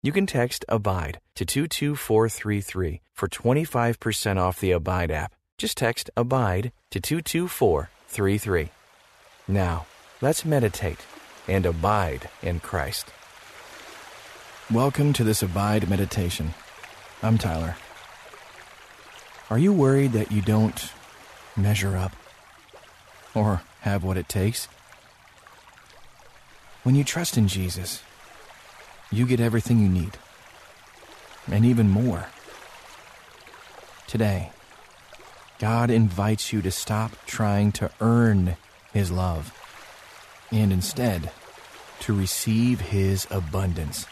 You can text ABIDE to 22433 for 25% off the Abide app. Just text ABIDE to 22433. Now, let's meditate and abide in Christ. Welcome to this Abide meditation. I'm Tyler. Are you worried that you don't measure up or have what it takes? When you trust in Jesus, you get everything you need, and even more. Today, God invites you to stop trying to earn His love and instead to receive His abundance.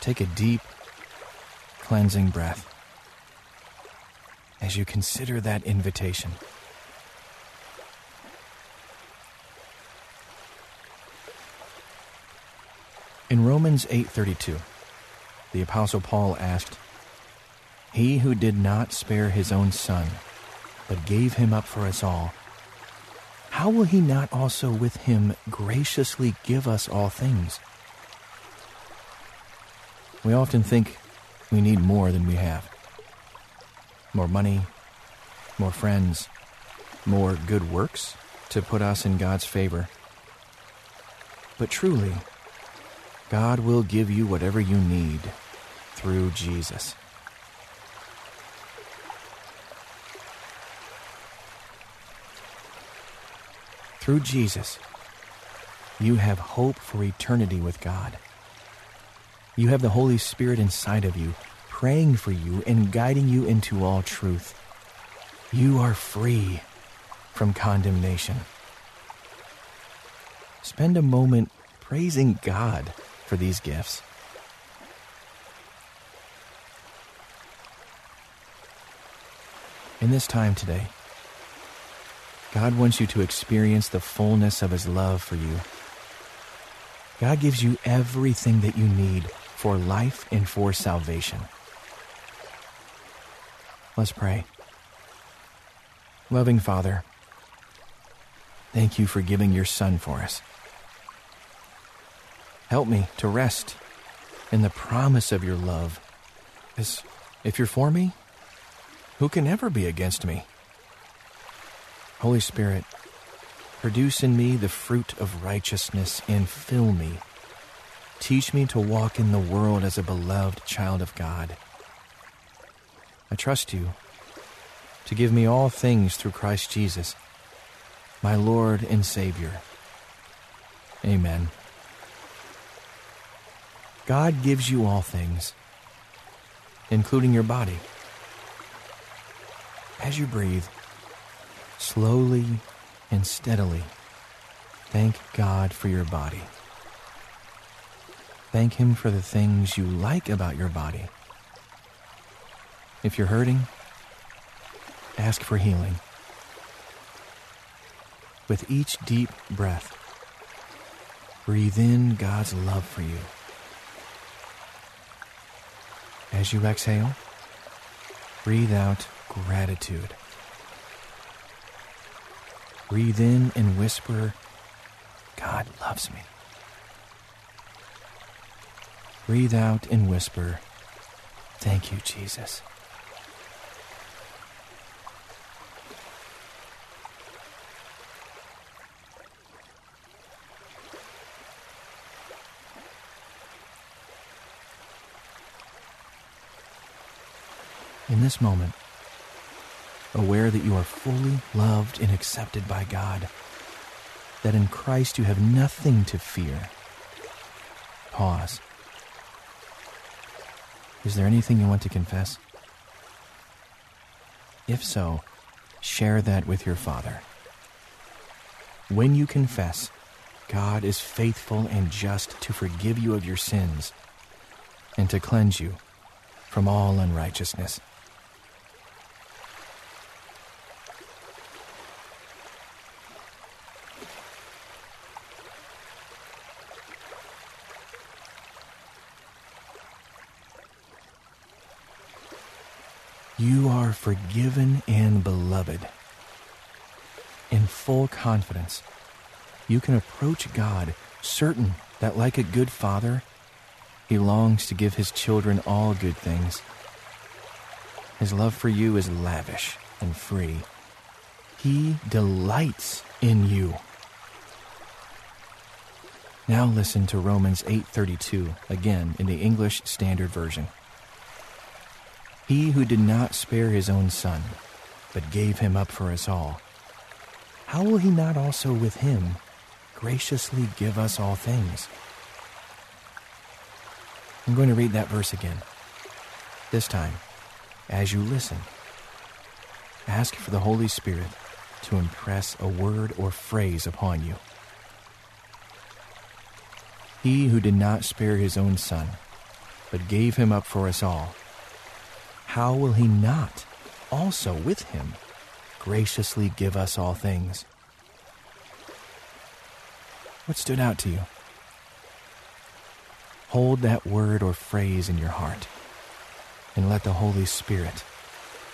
Take a deep, cleansing breath as you consider that invitation. In Romans 8:32, the apostle Paul asked, "He who did not spare his own son, but gave him up for us all, how will he not also with him graciously give us all things?" We often think we need more than we have. More money, more friends, more good works to put us in God's favor. But truly, God will give you whatever you need through Jesus. Through Jesus, you have hope for eternity with God. You have the Holy Spirit inside of you, praying for you and guiding you into all truth. You are free from condemnation. Spend a moment praising God for these gifts. In this time today, God wants you to experience the fullness of His love for you. God gives you everything that you need for life and for salvation. Let's pray. Loving Father, thank you for giving your Son for us. Help me to rest in the promise of your love. As if you're for me, who can ever be against me? Holy Spirit, produce in me the fruit of righteousness and fill me. Teach me to walk in the world as a beloved child of God. I trust you to give me all things through Christ Jesus, my Lord and Savior. Amen. God gives you all things, including your body. As you breathe, slowly and steadily, thank God for your body. Thank Him for the things you like about your body. If you're hurting, ask for healing. With each deep breath, breathe in God's love for you. As you exhale, breathe out gratitude. Breathe in and whisper, God loves me. Breathe out and whisper, Thank you, Jesus. In this moment, aware that you are fully loved and accepted by God, that in Christ you have nothing to fear, pause. Is there anything you want to confess? If so, share that with your Father. When you confess, God is faithful and just to forgive you of your sins and to cleanse you from all unrighteousness. You are forgiven and beloved. In full confidence, you can approach God certain that, like a good father, He longs to give His children all good things. His love for you is lavish and free. He delights in you. Now listen to Romans 8:32 again in the English Standard Version. He who did not spare his own son, but gave him up for us all, how will he not also with him graciously give us all things? I'm going to read that verse again. This time, as you listen, ask for the Holy Spirit to impress a word or phrase upon you. He who did not spare his own son, but gave him up for us all, how will he not also with him graciously give us all things? What stood out to you? Hold that word or phrase in your heart and let the Holy Spirit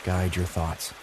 guide your thoughts.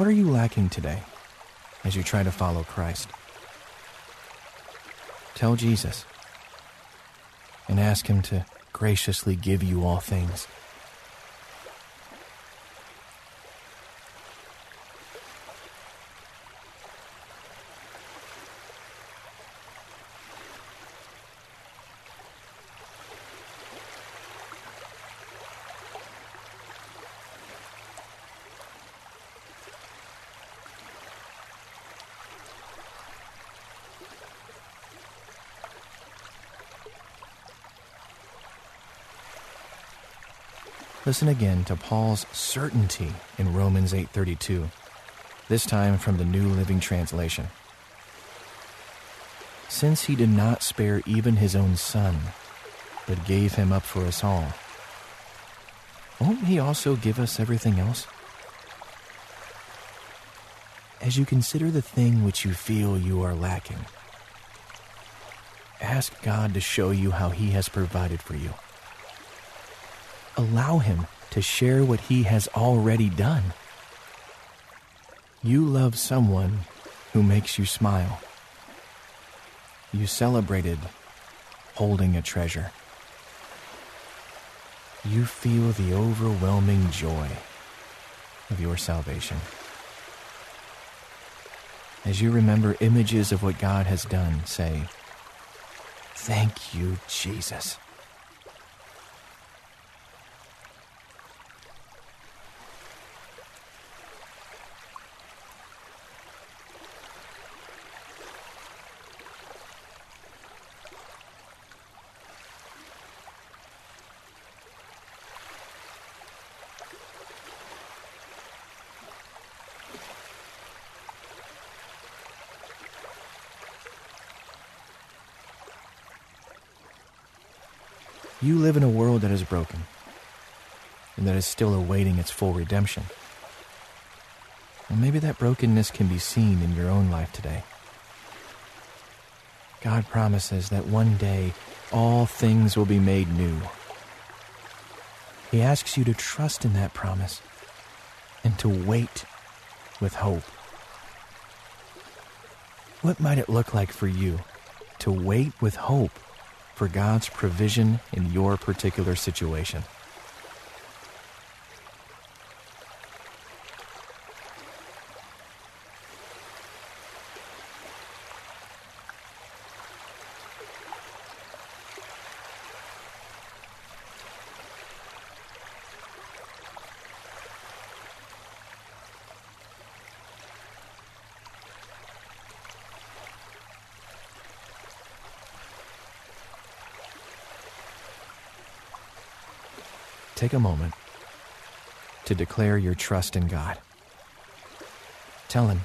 What are you lacking today as you try to follow Christ? Tell Jesus and ask Him to graciously give you all things. Listen again to Paul's certainty in Romans 8:32, this time from the New Living Translation. Since he did not spare even his own son, but gave him up for us all, won't he also give us everything else? As you consider the thing which you feel you are lacking, ask God to show you how he has provided for you allow Him to share what He has already done. You love someone who makes you smile. You celebrated holding a treasure. You feel the overwhelming joy of your salvation. As you remember images of what God has done, say, Thank you, Jesus. You live in a world that is broken and that is still awaiting its full redemption. And maybe that brokenness can be seen in your own life today. God promises that one day all things will be made new. He asks you to trust in that promise and to wait with hope. What might it look like for you to wait with hope for God's provision in your particular situation. Take a moment to declare your trust in God. Tell Him,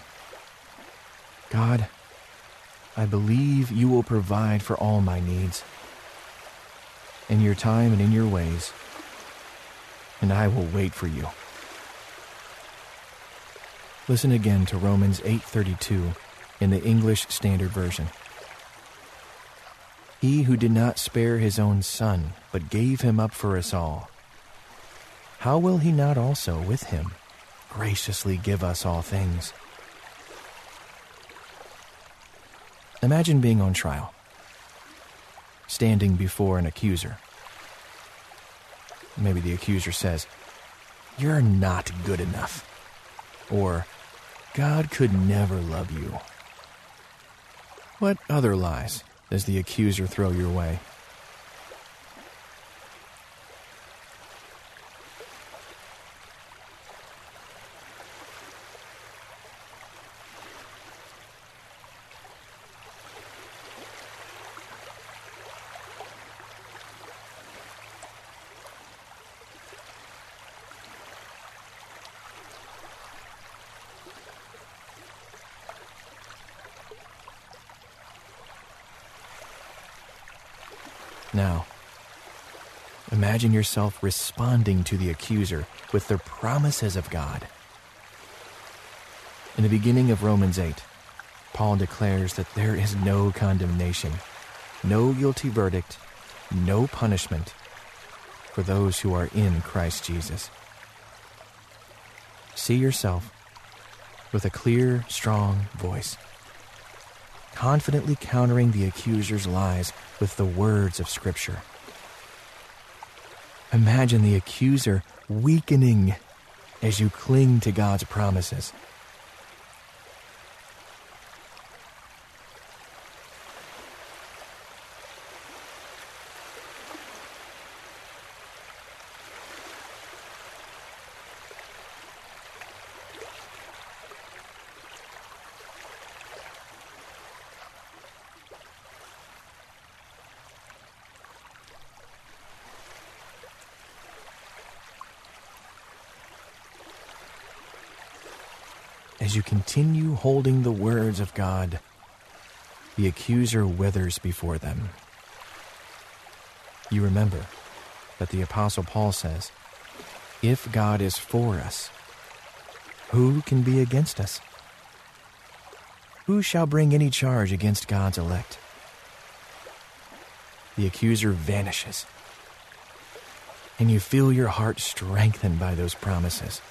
God, I believe you will provide for all my needs in your time and in your ways, and I will wait for you. Listen again to Romans 8:32 in the English Standard Version. He who did not spare his own son, but gave him up for us all, how will he not also with him graciously give us all things? Imagine being on trial, standing before an accuser. Maybe the accuser says, You're not good enough. Or, God could never love you. What other lies does the accuser throw your way? Now, imagine yourself responding to the accuser with the promises of God. In the beginning of Romans 8, Paul declares that there is no condemnation, no guilty verdict, no punishment for those who are in Christ Jesus. See yourself with a clear, strong voice confidently countering the accuser's lies with the words of Scripture. Imagine the accuser weakening as you cling to God's promises. As you continue holding the words of God, the accuser withers before them. You remember that the Apostle Paul says, If God is for us, who can be against us? Who shall bring any charge against God's elect? The accuser vanishes, and you feel your heart strengthened by those promises.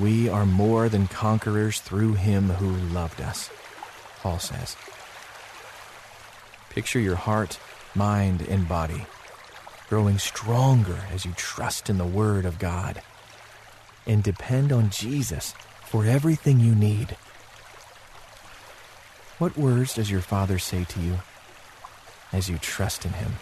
We are more than conquerors through him who loved us, Paul says. Picture your heart, mind, and body growing stronger as you trust in the Word of God and depend on Jesus for everything you need. What words does your Father say to you as you trust in Him?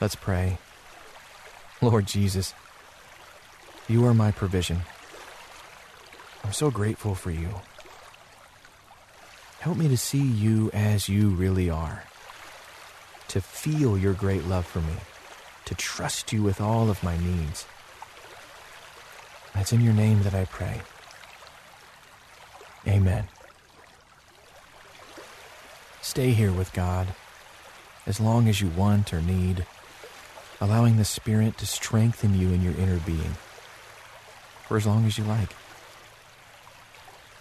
Let's pray. Lord Jesus, you are my provision. I'm so grateful for you. Help me to see you as you really are, to feel your great love for me, to trust you with all of my needs. It's in your name that I pray. Amen. Stay here with God as long as you want or need allowing the Spirit to strengthen you in your inner being. for as long as you like.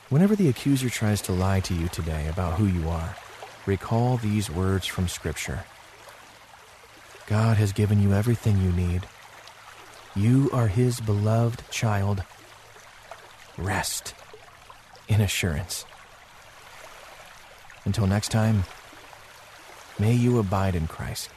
Whenever the accuser tries to lie to you today about who you are, recall these words from Scripture God has given you everything you need. You are His beloved child. Rest in assurance. Until next time, may you abide in Christ.